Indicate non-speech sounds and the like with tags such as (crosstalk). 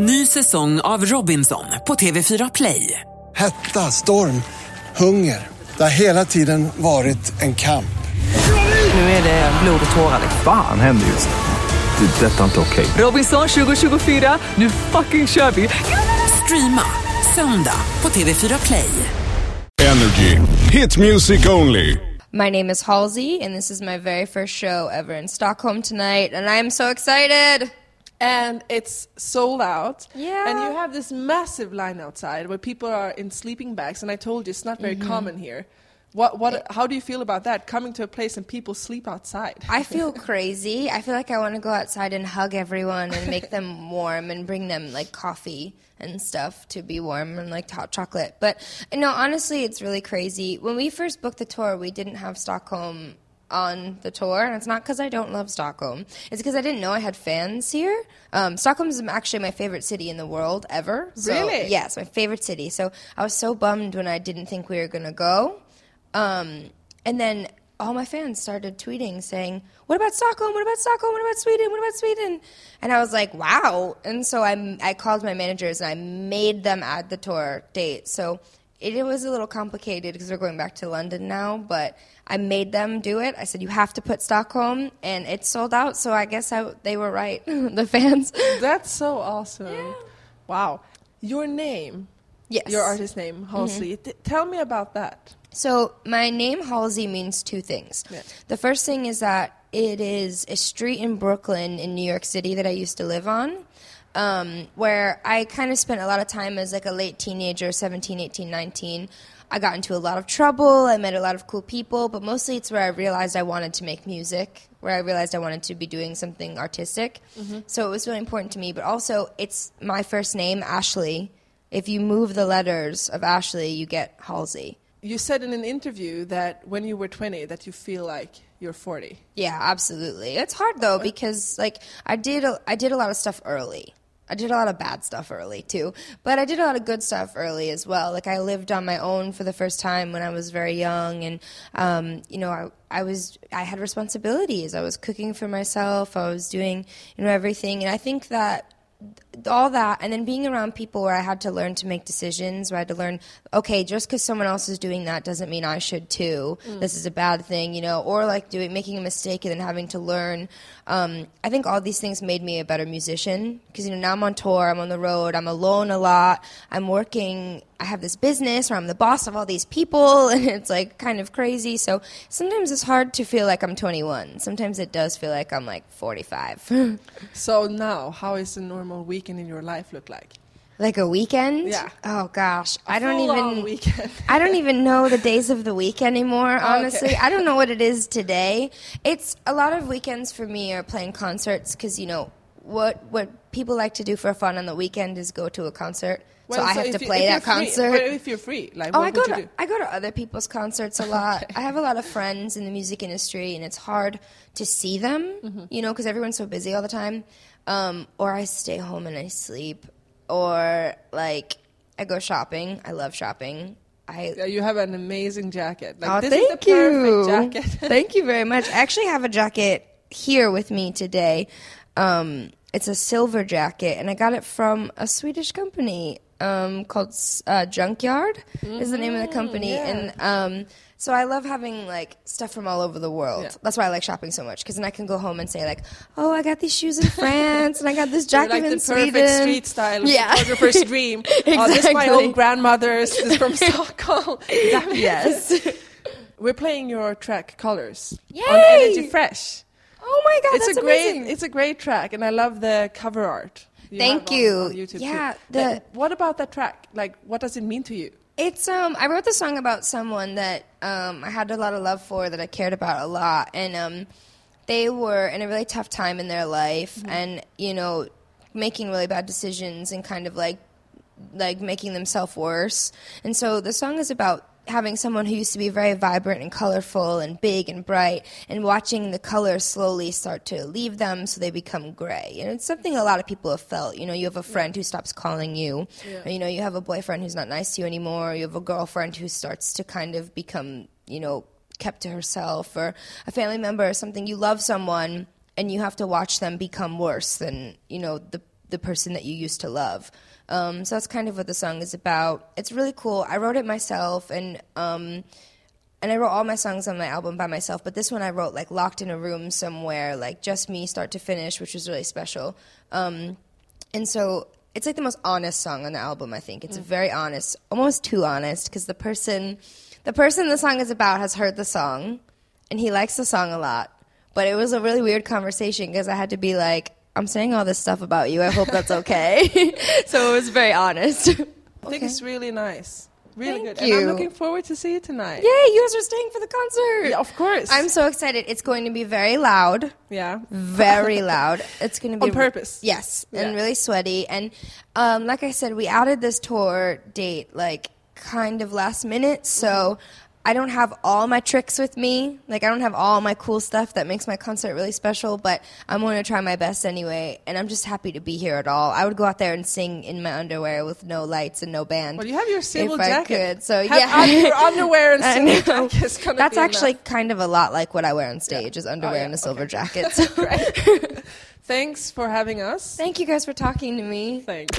Ny säsong av Robinson på TV4 Play. Hetta, storm, hunger. Det har hela tiden varit en kamp. Nu är det blod och tårar. Fan händer just nu. Det. är Detta är inte okej. Robinson 2024, nu fucking kör vi! Streama söndag på TV4 Play. Energy. Hit music only. My name is Halsey, and this is my very first show ever in Stockholm tonight, and I am so excited! And it's sold out. Yeah. And you have this massive line outside where people are in sleeping bags, and I told you it's not very Mm-hmm. common here. What, what, how do you feel about that? Coming to a place and people sleep outside. I feel (laughs) crazy. I feel like I want to go outside and hug everyone and make them (laughs) warm and bring them like coffee and stuff to be warm and like hot chocolate. But no, honestly, it's really crazy. When we first booked the tour, we didn't have Stockholm on the tour, and it's not because I don't love Stockholm. It's because I didn't know I had fans here. Um, Stockholm is actually my favorite city in the world ever. So, Really? Yeah, my favorite city. So I was so bummed when I didn't think we were gonna go. Um, and then all my fans started tweeting saying, "What about Stockholm? What about Stockholm? What about Sweden? What about Sweden?" And I was like, "Wow!" And so I I called my managers and I made them add the tour date. So it, it was a little complicated because we're going back to London now, but I made them do it. I said, "You have to put Stockholm," and it sold out. So I guess I, they were right, (laughs) the fans. That's so awesome. Wow. Your name, Yes. Mm-hmm. your artist name, Halsey. T- tell me about that. So my name Halsey means two things. Yeah. The first thing is that it is a street in Brooklyn in New York City that I used to live on. Um, where I kind of spent a lot of time as like a late teenager, 17, 18, 19. I got into a lot of trouble. I met a lot of cool people, but mostly it's where I realized I wanted to make music, where I realized I wanted to be doing something artistic. So it was really important to me, but also it's my first name, Ashley. If you move the letters of Ashley, you get Halsey. You said in an interview that when you were 20 that you feel like you're 40. Yeah, absolutely. It's hard though because like I did a, I did a lot of stuff early. I did a lot of bad stuff early too, but I did a lot of good stuff early as well. Like I lived on my own for the first time when I was very young, and um, you know I I was I had responsibilities. I was cooking for myself. I was doing you know everything, and I think that all that and then being around people where I had to learn to make decisions, where I had to learn, okay, just because someone else is doing that doesn't mean I should too. This is a bad thing, you know, or like doing making a mistake and then having to learn. Um, I think all these things made me a better musician because you know now I'm on tour, I'm on the road, I'm alone a lot, I'm working. I have this business where I'm the boss of all these people, (laughs) and it's like kind of crazy. So sometimes it's hard to feel like I'm 21. Sometimes it does feel like I'm like 45. (laughs) So now, how is a normal weekend in your life look like? Like a weekend? Yeah. Oh gosh, I don't even weekend. (laughs) I don't even know the days of the week anymore. Honestly, I don't know what it is today. It's a lot of weekends for me are playing concerts because you know what what people like to do for fun on the weekend is go to a concert. so I have to you- play that free- concert. if you're free, like, Oh, what I go would you to do? I go to other people's concerts a (laughs) lot. I have a lot of friends in the music industry, and it's hard to see them, Mm-hmm. you know, because everyone's so busy all the time. Um, or I stay home and I sleep, or like I go shopping. I love shopping. I Yeah, you have an amazing jacket. Like, oh, this thank is the you. jacket. (laughs) (laughs) thank you very much. I actually have a jacket here with me today. Um, it's a silver jacket, and I got it from a Swedish company um, called uh, Junkyard. Is the name of the company, yeah. and um, so I love having like stuff from all over the world. Yeah. That's why I like shopping so much because then I can go home and say like, "Oh, I got these shoes in France, and I got this (laughs) jacket like in the Sweden." perfect street style Yeah. photographer's (laughs) dream. Oh, this is my Exactly. old grandmother's. This is from (laughs) Stockholm. Yes. We're playing your track "Colors" on Energy Fresh. Oh my god, it's that's a great, amazing. it's a great track, and I love the cover art. You Thank you. YouTube Yeah, the- Like, what about that track? Like, what does it mean to you? It's um I wrote the song about someone that um I had a lot of love for that I cared about a lot and um they were in a really tough time in their life and you know making really bad decisions and kind of like like making themselves worse. And so the song is about having someone who used to be very vibrant and colorful and big and bright and watching the color slowly start to leave them so they become gray. And it's something a lot of people have felt. You know, you have a friend who stops calling you. Or, you know, you have a boyfriend who's not nice to you anymore. You have a girlfriend who starts to kind of become, you know, kept to herself or a family member or something. You love someone and you have to watch them become worse than, you know, the the person that you used to love. Um, so that's kind of what the song is about. It's really cool. I wrote it myself, and um, and I wrote all my songs on my album by myself. But this one I wrote like locked in a room somewhere, like just me, start to finish, which was really special. Um, and so it's like the most honest song on the album. I think it's very honest, almost too honest, because the person, the person the song is about, has heard the song, and he likes the song a lot. But it was a really weird conversation because I had to be like, I'm saying all this stuff about you. I hope that's okay. (laughs) so it was very honest. I think (laughs) it's really nice. Really Thank good. And I'm looking forward to see you tonight. Yay, you guys are staying for the concert. Yeah, of course. I'm so excited. It's going to be very loud. yeah. Very (laughs) loud. It's going to be On purpose. Yes, and really sweaty. And um, like I said, we added this tour date like kind of last minute, so I don't have all my tricks with me. Like I don't have all my cool stuff that makes my concert really special. But I'm going to try my best anyway, and I'm just happy to be here at all. I would go out there and sing in my underwear with no lights and no band. Well, you have your civil if I jacket. could. So Have yeah, your underwear and (laughs) I civil know. jacket is gonna That's be actually enough. kind of a lot like what I wear on stage is oh, underwear yeah, and a silver okay. jacket. (laughs) So (laughs) Thanks for having us. thank you guys for talking to me. Thanks.